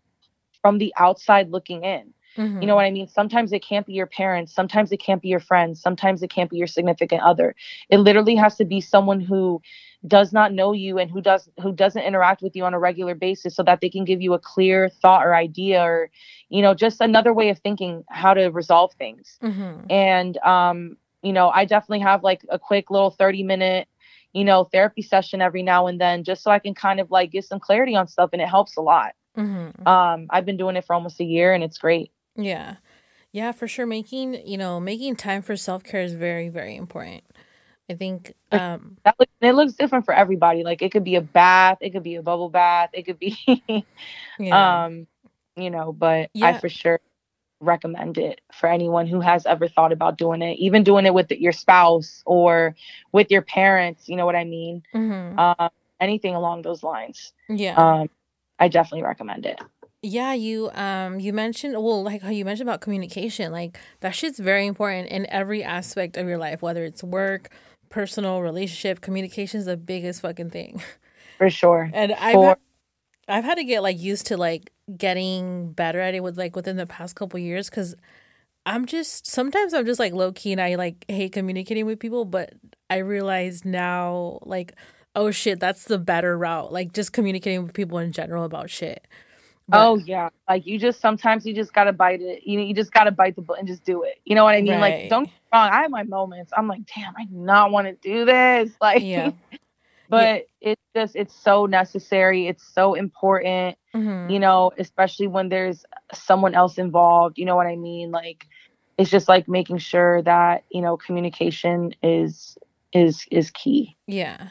from the outside looking in. Mm-hmm. You know what I mean? Sometimes it can't be your parents, sometimes it can't be your friends, sometimes it can't be your significant other. It literally has to be someone who does not know you and who does who doesn't interact with you on a regular basis so that they can give you a clear thought or idea or you know just another way of thinking how to resolve things. Mm-hmm. And um you know, I definitely have like a quick little 30 minute you know, therapy session every now and then just so I can kind of like get some clarity on stuff and it helps a lot. Mm-hmm. Um, I've been doing it for almost a year and it's great. Yeah. Yeah, for sure. Making, you know, making time for self care is very, very important. I think um that looks, it looks different for everybody. Like it could be a bath, it could be a bubble bath, it could be yeah. um, you know, but yeah. I for sure recommend it for anyone who has ever thought about doing it, even doing it with your spouse or with your parents. You know what I mean? Mm-hmm. Um, anything along those lines. Yeah. Um, I definitely recommend it. Yeah, you um you mentioned well like how you mentioned about communication like that shit's very important in every aspect of your life whether it's work, personal relationship, communication is the biggest fucking thing. For sure. And I've I've had to get like used to like getting better at it with like within the past couple years because I'm just sometimes I'm just like low key and I like hate communicating with people, but I realize now like oh shit that's the better route like just communicating with people in general about shit. But, oh yeah, like you just sometimes you just gotta bite it. You know, you just gotta bite the bullet and just do it. You know what I mean? Right. Like don't get wrong. I have my moments. I'm like, damn, I do not want to do this. Like, yeah but yeah. it's just it's so necessary it's so important mm-hmm. you know especially when there's someone else involved you know what i mean like it's just like making sure that you know communication is is is key yeah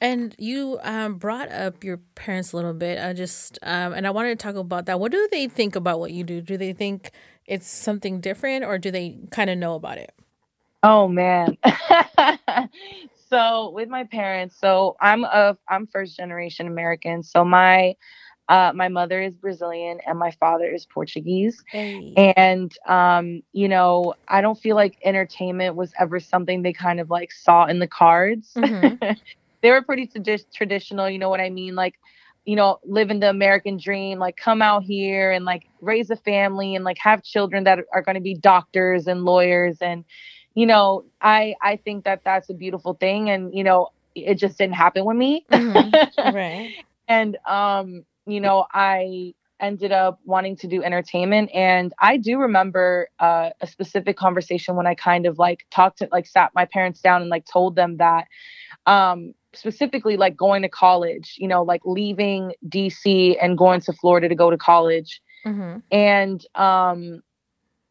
and you um, brought up your parents a little bit. I just um, and I wanted to talk about that. What do they think about what you do? Do they think it's something different, or do they kind of know about it? Oh man. so with my parents, so I'm a I'm first generation American. So my uh, my mother is Brazilian and my father is Portuguese. Hey. And um, you know, I don't feel like entertainment was ever something they kind of like saw in the cards. Mm-hmm. they were pretty tradi- traditional, you know what I mean? Like, you know, living the American dream, like come out here and like raise a family and like have children that are going to be doctors and lawyers and you know, I I think that that's a beautiful thing, and you know, it just didn't happen with me. Mm-hmm. right. and um, you know, I ended up wanting to do entertainment and i do remember uh, a specific conversation when i kind of like talked to like sat my parents down and like told them that um specifically like going to college you know like leaving dc and going to florida to go to college mm-hmm. and um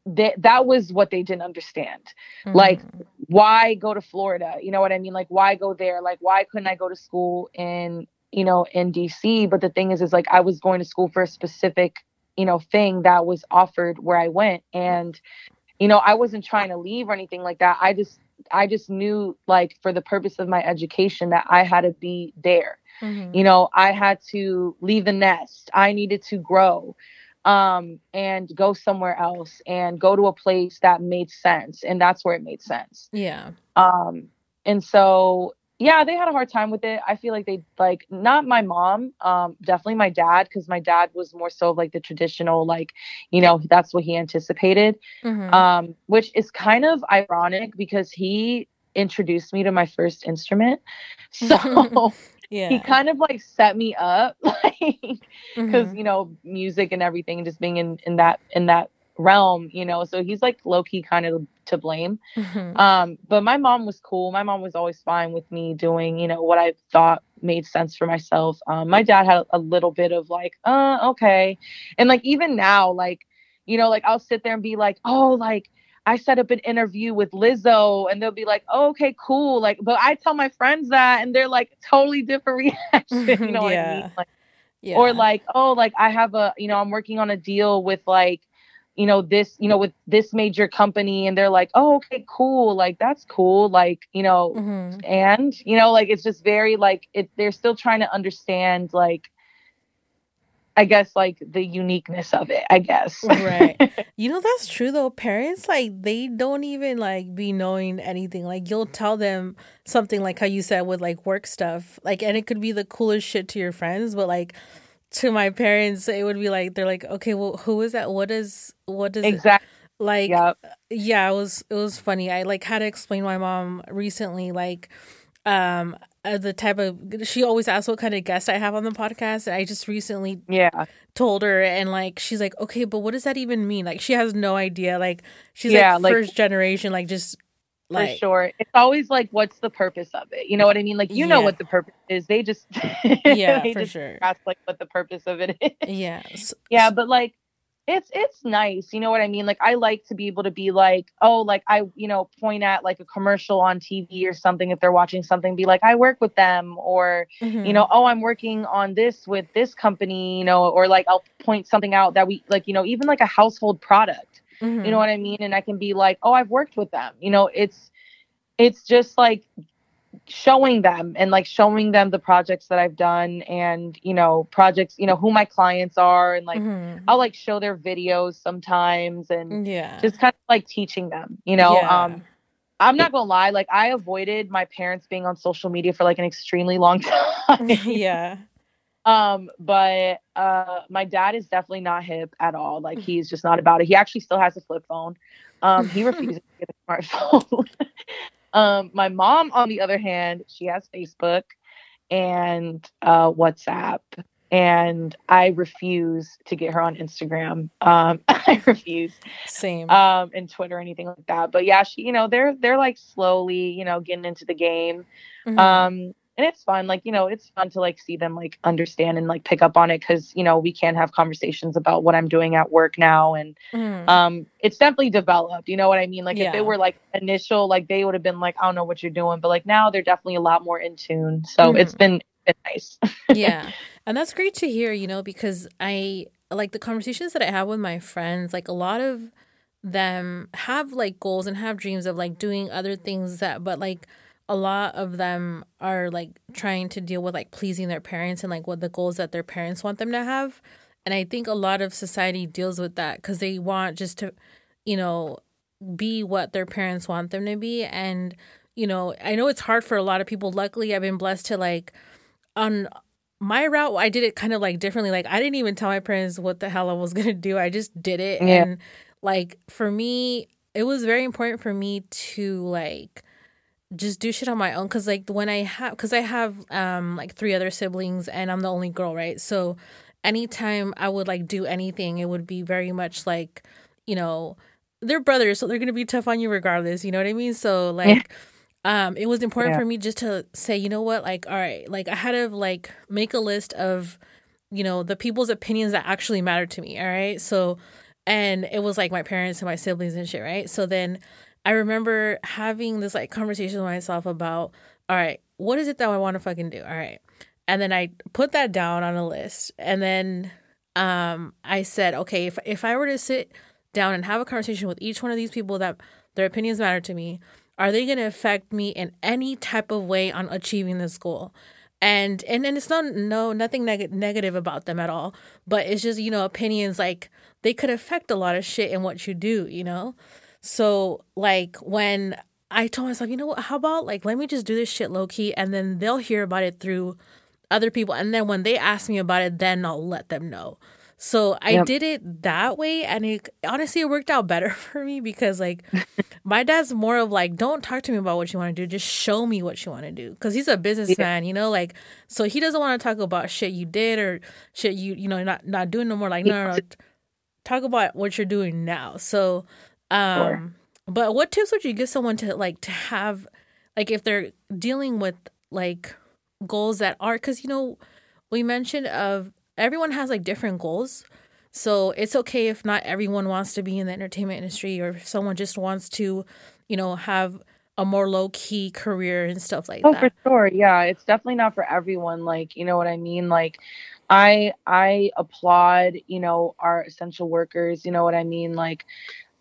that that was what they didn't understand. Mm-hmm. Like, why go to Florida? You know what I mean? Like, why go there? Like, why couldn't I go to school in you know in DC? But the thing is, is like I was going to school for a specific you know thing that was offered where I went, and you know I wasn't trying to leave or anything like that. I just I just knew like for the purpose of my education that I had to be there. Mm-hmm. You know, I had to leave the nest. I needed to grow um, and go somewhere else and go to a place that made sense. And that's where it made sense. Yeah. Um, and so yeah, they had a hard time with it. I feel like they like not my mom, um, definitely my dad, because my dad was more so like the traditional, like, you know, that's what he anticipated. Mm-hmm. Um, which is kind of ironic because he introduced me to my first instrument. So yeah. he kind of like set me up like because mm-hmm. you know music and everything just being in in that in that realm you know so he's like low-key kind of to blame mm-hmm. um but my mom was cool my mom was always fine with me doing you know what i thought made sense for myself um my dad had a little bit of like uh okay and like even now like you know like i'll sit there and be like oh like I set up an interview with Lizzo and they'll be like, oh, okay, cool. Like, but I tell my friends that and they're like totally different reaction. You know yeah. what I mean? Like, yeah. Or like, oh, like I have a, you know, I'm working on a deal with like, you know, this, you know, with this major company and they're like, oh, okay, cool. Like, that's cool. Like, you know, mm-hmm. and, you know, like it's just very like it, they're still trying to understand like I guess like the uniqueness of it, I guess. right. You know that's true though. Parents like they don't even like be knowing anything. Like you'll tell them something like how you said with like work stuff. Like and it could be the coolest shit to your friends, but like to my parents it would be like they're like, "Okay, well who is that? What is what is Exactly. It? Like yep. yeah, it was it was funny. I like had to explain my mom recently like um uh, the type of she always asks what kind of guest I have on the podcast. I just recently yeah told her and like she's like okay, but what does that even mean? Like she has no idea. Like she's yeah, like first generation, like just for sure. It's always like, what's the purpose of it? You know what I mean? Like, you yeah. know what the purpose is. They just, yeah, they for just sure. Ask like what the purpose of it is. Yes. Yeah, but like, it's it's nice you know what i mean like i like to be able to be like oh like i you know point at like a commercial on tv or something if they're watching something be like i work with them or mm-hmm. you know oh i'm working on this with this company you know or like i'll point something out that we like you know even like a household product mm-hmm. you know mm-hmm. what i mean and i can be like oh i've worked with them you know it's it's just like showing them and like showing them the projects that I've done and you know projects you know who my clients are and like mm-hmm. I'll like show their videos sometimes and yeah. just kind of like teaching them you know yeah. um I'm not gonna lie like I avoided my parents being on social media for like an extremely long time. Yeah. Um but uh my dad is definitely not hip at all like he's just not about it. He actually still has a flip phone. Um he refuses to get a smartphone um, my mom, on the other hand, she has Facebook and uh, WhatsApp, and I refuse to get her on Instagram. Um, I refuse. Same. Um, and Twitter, anything like that. But yeah, she, you know, they're they're like slowly, you know, getting into the game. Mm-hmm. Um, and it's fun like you know it's fun to like see them like understand and like pick up on it because you know we can have conversations about what i'm doing at work now and mm. um it's definitely developed you know what i mean like yeah. if they were like initial like they would have been like i don't know what you're doing but like now they're definitely a lot more in tune so mm. it's been, been nice yeah and that's great to hear you know because i like the conversations that i have with my friends like a lot of them have like goals and have dreams of like doing other things that but like a lot of them are like trying to deal with like pleasing their parents and like what the goals that their parents want them to have. And I think a lot of society deals with that because they want just to, you know, be what their parents want them to be. And, you know, I know it's hard for a lot of people. Luckily, I've been blessed to like, on my route, I did it kind of like differently. Like, I didn't even tell my parents what the hell I was going to do. I just did it. Yeah. And like, for me, it was very important for me to like, just do shit on my own because like when i have because i have um like three other siblings and i'm the only girl right? So anytime i would like do anything it would be very much like you know they're brothers so they're gonna be tough on you regardless you know what i mean? So like um it was important yeah. for me just to say you know what? Like all right like i had to like make a list of you know the people's opinions that actually matter to me all right? So and it was like my parents and my siblings and shit right? So then I remember having this like conversation with myself about, all right, what is it that I want to fucking do? All right. And then I put that down on a list. And then um I said, okay, if if I were to sit down and have a conversation with each one of these people that their opinions matter to me, are they going to affect me in any type of way on achieving this goal? And and and it's not no nothing neg- negative about them at all, but it's just, you know, opinions like they could affect a lot of shit in what you do, you know? So like when I told myself, you know what, how about like let me just do this shit low key and then they'll hear about it through other people and then when they ask me about it, then I'll let them know. So I yep. did it that way and it honestly it worked out better for me because like my dad's more of like don't talk to me about what you want to do, just show me what you want to do cuz he's a businessman, yeah. you know, like so he doesn't want to talk about shit you did or shit you you know not not doing no more like no no, no talk about what you're doing now. So um, sure. But what tips would you give someone to like to have, like if they're dealing with like goals that are because you know we mentioned of everyone has like different goals. So it's okay if not everyone wants to be in the entertainment industry or if someone just wants to, you know, have a more low key career and stuff like oh, that. Oh, for sure. Yeah, it's definitely not for everyone. Like, you know what I mean? Like, I I applaud, you know, our essential workers. You know what I mean? Like,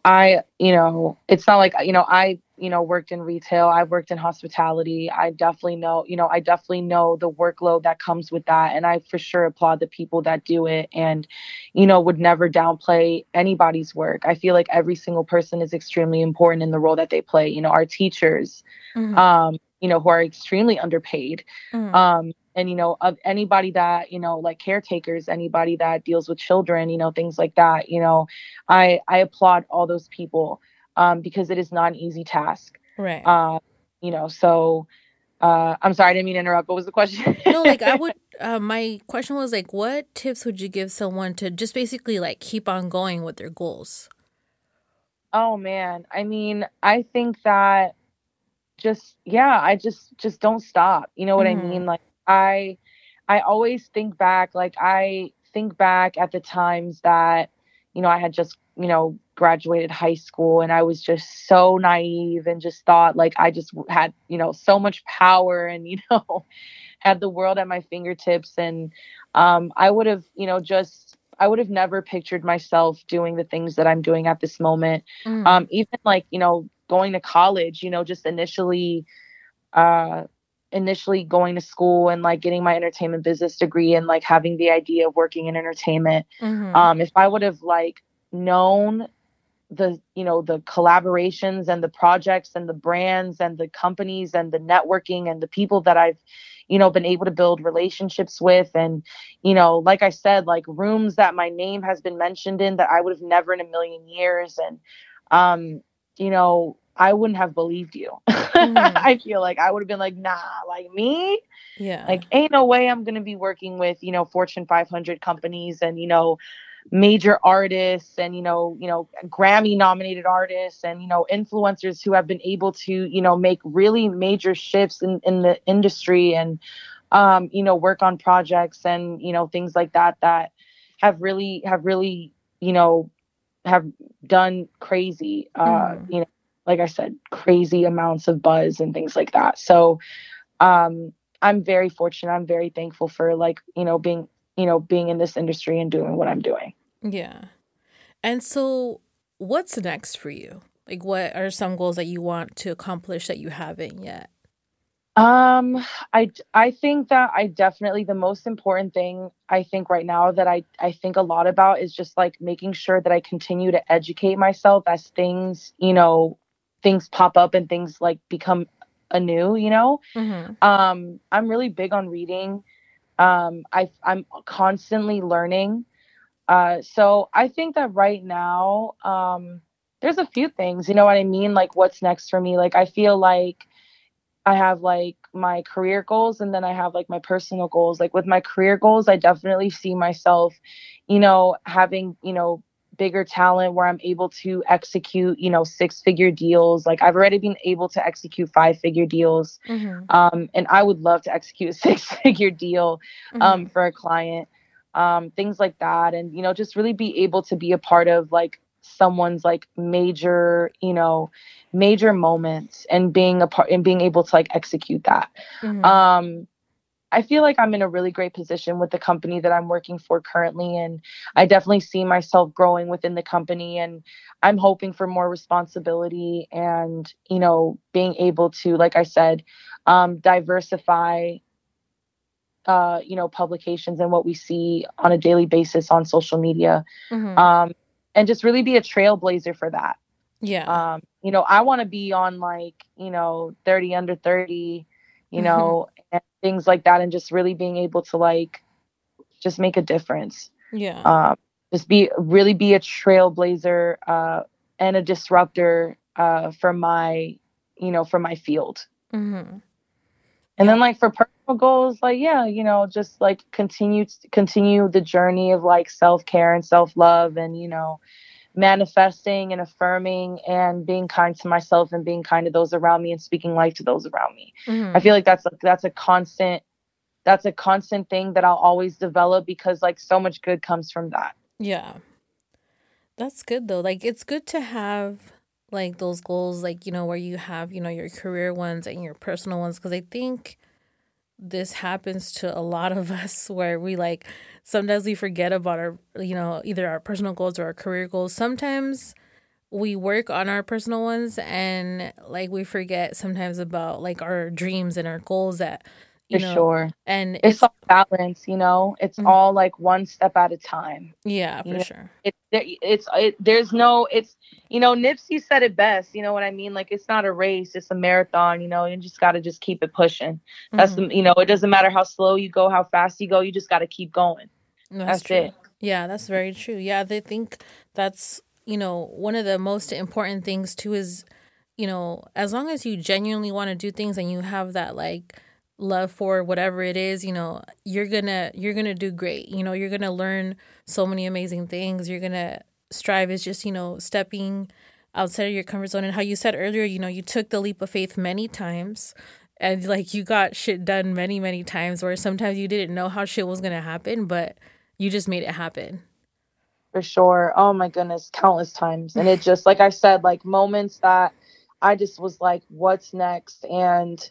I, you know, it's not like, you know, I, you know, worked in retail, I've worked in hospitality. I definitely know, you know, I definitely know the workload that comes with that. And I for sure applaud the people that do it and, you know, would never downplay anybody's work. I feel like every single person is extremely important in the role that they play. You know, our teachers, mm-hmm. um, you know, who are extremely underpaid. Mm-hmm. Um, and you know of anybody that you know like caretakers anybody that deals with children you know things like that you know i i applaud all those people um because it is not an easy task right uh you know so uh i'm sorry i didn't mean to interrupt what was the question no like i would uh, my question was like what tips would you give someone to just basically like keep on going with their goals oh man i mean i think that just yeah, I just just don't stop. You know what mm-hmm. I mean? Like I I always think back like I think back at the times that you know I had just you know graduated high school and I was just so naive and just thought like I just had you know so much power and you know had the world at my fingertips and um I would have you know just I would have never pictured myself doing the things that I'm doing at this moment. Mm. Um, even like, you know, going to college, you know, just initially uh initially going to school and like getting my entertainment business degree and like having the idea of working in entertainment. Mm-hmm. Um, if I would have like known the you know the collaborations and the projects and the brands and the companies and the networking and the people that I've you know been able to build relationships with and you know like I said like rooms that my name has been mentioned in that I would have never in a million years and um you know I wouldn't have believed you. Mm. I feel like I would have been like, nah, like me? Yeah. Like, ain't no way I'm going to be working with, you know, Fortune 500 companies and, you know, major artists and, you know, you know, Grammy nominated artists and, you know, influencers who have been able to, you know, make really major shifts in, in the industry and, um, you know, work on projects and, you know, things like that, that have really, have really, you know, have done crazy, uh, mm. you know, like I said, crazy amounts of buzz and things like that. So um, I'm very fortunate. I'm very thankful for like, you know, being, you know, being in this industry and doing what I'm doing. Yeah. And so what's next for you? Like what are some goals that you want to accomplish that you haven't yet? Um, I I think that I definitely the most important thing I think right now that I I think a lot about is just like making sure that I continue to educate myself as things, you know, things pop up and things like become anew, you know? Mm-hmm. Um, I'm really big on reading. Um, I, I'm constantly learning. Uh, so I think that right now, um, there's a few things, you know what I mean? Like what's next for me? Like I feel like I have like my career goals and then I have like my personal goals. Like with my career goals, I definitely see myself, you know, having, you know, bigger talent where I'm able to execute, you know, six figure deals. Like I've already been able to execute five figure deals. Mm-hmm. Um, and I would love to execute a six figure deal um, mm-hmm. for a client. Um, things like that. And, you know, just really be able to be a part of like someone's like major, you know, major moments and being a part and being able to like execute that. Mm-hmm. Um, I feel like I'm in a really great position with the company that I'm working for currently. And I definitely see myself growing within the company. And I'm hoping for more responsibility and, you know, being able to, like I said, um, diversify, uh, you know, publications and what we see on a daily basis on social media. Mm-hmm. Um, and just really be a trailblazer for that. Yeah. Um, you know, I want to be on like, you know, 30 under 30 you mm-hmm. know, and things like that, and just really being able to like just make a difference. Yeah. Um, just be really be a trailblazer uh, and a disruptor uh, for my, you know, for my field. Mm-hmm. And then like for personal goals, like yeah, you know, just like continue continue the journey of like self care and self love, and you know, manifesting and affirming and being kind to myself and being kind to those around me and speaking life to those around me. Mm-hmm. I feel like that's a, that's a constant that's a constant thing that I'll always develop because like so much good comes from that. Yeah. That's good though. Like it's good to have like those goals like you know where you have, you know, your career ones and your personal ones because I think this happens to a lot of us where we like sometimes we forget about our you know either our personal goals or our career goals. Sometimes we work on our personal ones and like we forget sometimes about like our dreams and our goals that you for know, sure. and it's, it's all balance you know? It's mm-hmm. all like one step at a time. Yeah for you know? sure. it, it's it, there's no it's you know nipsey said it best you know what i mean? Like it's not a race it's a marathon you know? You just got to just keep it pushing. That's mm-hmm. the you know it doesn't matter how slow you go how fast you go you just got to keep going. That's, that's true. it. Yeah that's very true. Yeah they think that's you know one of the most important things too is you know as long as you genuinely want to do things and you have that like love for whatever it is you know you're gonna you're gonna do great you know you're gonna learn so many amazing things you're gonna strive is just you know stepping outside of your comfort zone and how you said earlier, you know, you took the leap of faith many times and like you got shit done many, many times where sometimes you didn't know how shit was to happen, but you just made it happen. For sure. Oh my goodness, countless times. And it just, like I said, like moments that I just was like, what's next? And,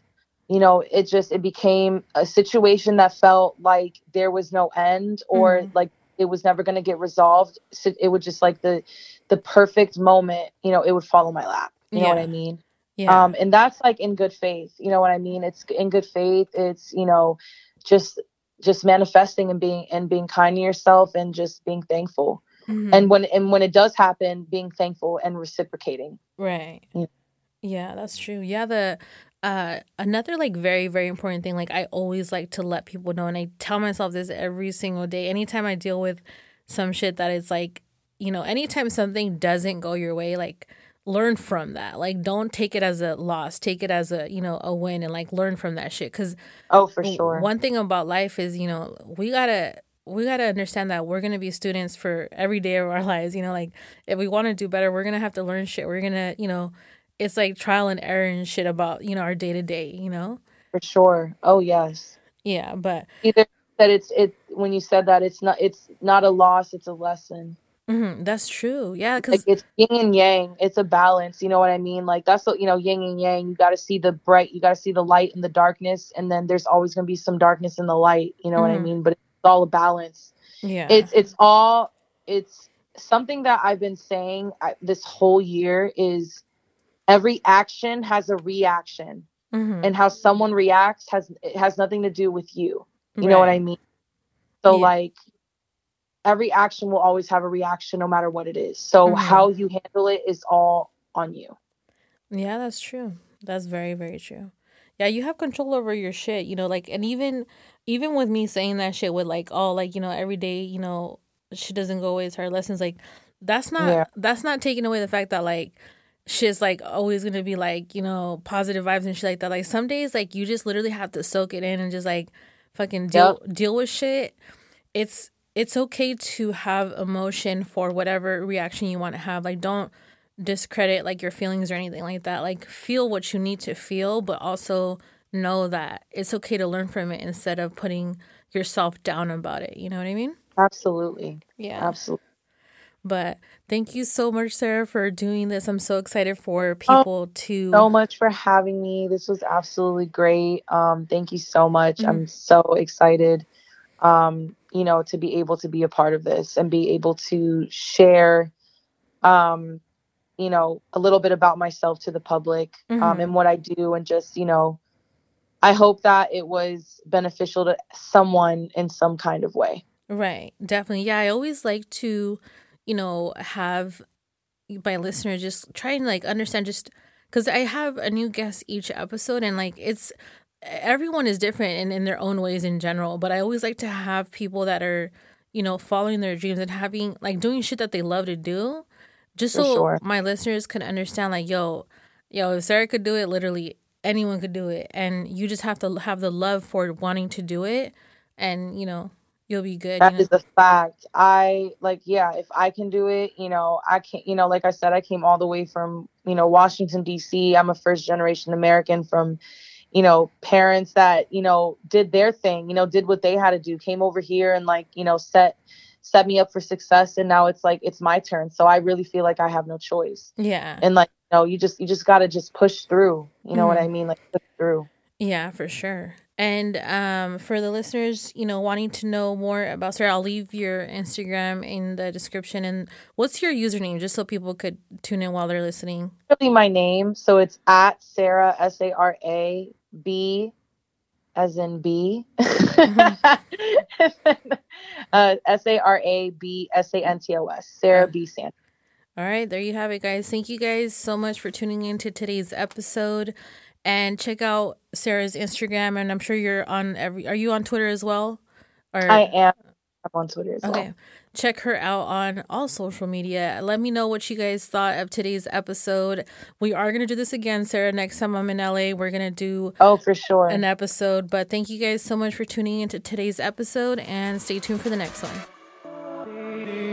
you know, it just, it became a situation that felt like there was no end or mm-hmm. like it was never going to get resolved. So it would just like the, the perfect moment, you know, it would fall in my lap. You yeah. know what I mean? Yeah. Um, and that's like in good faith. You know what I mean? It's in good faith. It's, you know, just just manifesting and being and being kind to yourself and just being thankful. Mm-hmm. And when and when it does happen, being thankful and reciprocating. Right. Yeah. yeah, that's true. Yeah, the uh another like very very important thing like I always like to let people know and I tell myself this every single day anytime I deal with some shit that is like, you know, anytime something doesn't go your way like learn from that. Like don't take it as a loss. Take it as a, you know, a win and like learn from that shit cuz Oh, for sure. One thing about life is, you know, we got to we got to understand that we're going to be students for every day of our lives, you know, like if we want to do better, we're going to have to learn shit. We're going to, you know, it's like trial and error and shit about, you know, our day to day, you know? For sure. Oh, yes. Yeah, but either that it's it when you said that it's not it's not a loss, it's a lesson. Mm-hmm. That's true. Yeah, because like it's yin and yang. It's a balance. You know what I mean? Like that's what you know, yin and yang. You got to see the bright. You got to see the light and the darkness, and then there's always gonna be some darkness in the light. You know mm-hmm. what I mm-hmm. mean? But it's all a balance. Yeah. It's it's all it's something that I've been saying this whole year is every action has a reaction, mm-hmm. and how someone reacts has it has nothing to do with you. You right. know what I mean? So yeah. like every action will always have a reaction no matter what it is. So mm-hmm. how you handle it is all on you. Yeah, that's true. That's very very true. Yeah, you have control over your shit, you know, like and even even with me saying that shit with like oh like, you know, every day, you know, she doesn't go away, it's her lessons like that's not yeah. that's not taking away the fact that like shit's like always gonna be like, you know, positive vibes and shit like that. Like some days like you just literally have to soak it in and just like fucking deal yep. deal with shit. It's it's okay to have emotion for whatever reaction you want to have. Like don't discredit like your feelings or anything like that. Like feel what you need to feel, but also know that it's okay to learn from it instead of putting yourself down about it. You know what I mean? Absolutely. Yeah. Absolutely. But thank you so much, Sara, for doing this. I'm so excited for oh, people oh, to so much for having me. This was absolutely great. Um, thank you so much. Mm-hmm. I'm so excited um, you know, to be able to be a part of this and be able to share, um, you know, a little bit about myself to the public um, mm-hmm. um, and what I do, and just, you know, I hope that it was beneficial to someone in some kind of way. Right. Definitely. Yeah. I always like to, you know, have my listener just try and like understand just because I have a new guest each episode and like it's everyone is different in, in their own ways in general, but I always like to have people that are, you know, following their dreams and having like doing shit that they love to do. Just so sure. my listeners can understand, like, yo, yo, if Sara could do it, literally anyone could do it. And you just have to have the love for wanting to do it and, you know, you'll be good. That you know? is a fact. I like, yeah, if I can do it, you know, I can't, you know, like I said, I came all the way from, you know, Washington, D.C. I'm a first generation American from, you know, parents that, you know, did their thing, you know, did what they had to do, came over here and like, you know, set set me up for success and now it's like it's my turn. So I really feel like I have no choice. Yeah. And like, you know, you just you just got to just push through. You know mm what I mean? Like push through. Yeah, for sure. And um, for the listeners, you know, wanting to know more about Sara, I'll leave your Instagram in the description. And what's your username, just so people could tune in while they're listening? Really, my name. So it's at Sara S A R A B as in B. Mm-hmm. uh, S A R A B S A N T O S. Sara B. Santos. All right, there you have it, guys. Thank you guys so much for tuning into today's episode. And check out Sara's Instagram. And I'm sure you're on every. Are you on Twitter as well? Or I am. I'm on Twitter as okay. well check her out on all social media. Let me know what you guys thought of today's episode. We are going to do this again, Sara. Next time I'm in LA, we're going to do Oh, for sure. an episode. But thank you guys so much for tuning into today's episode and stay tuned for the next one.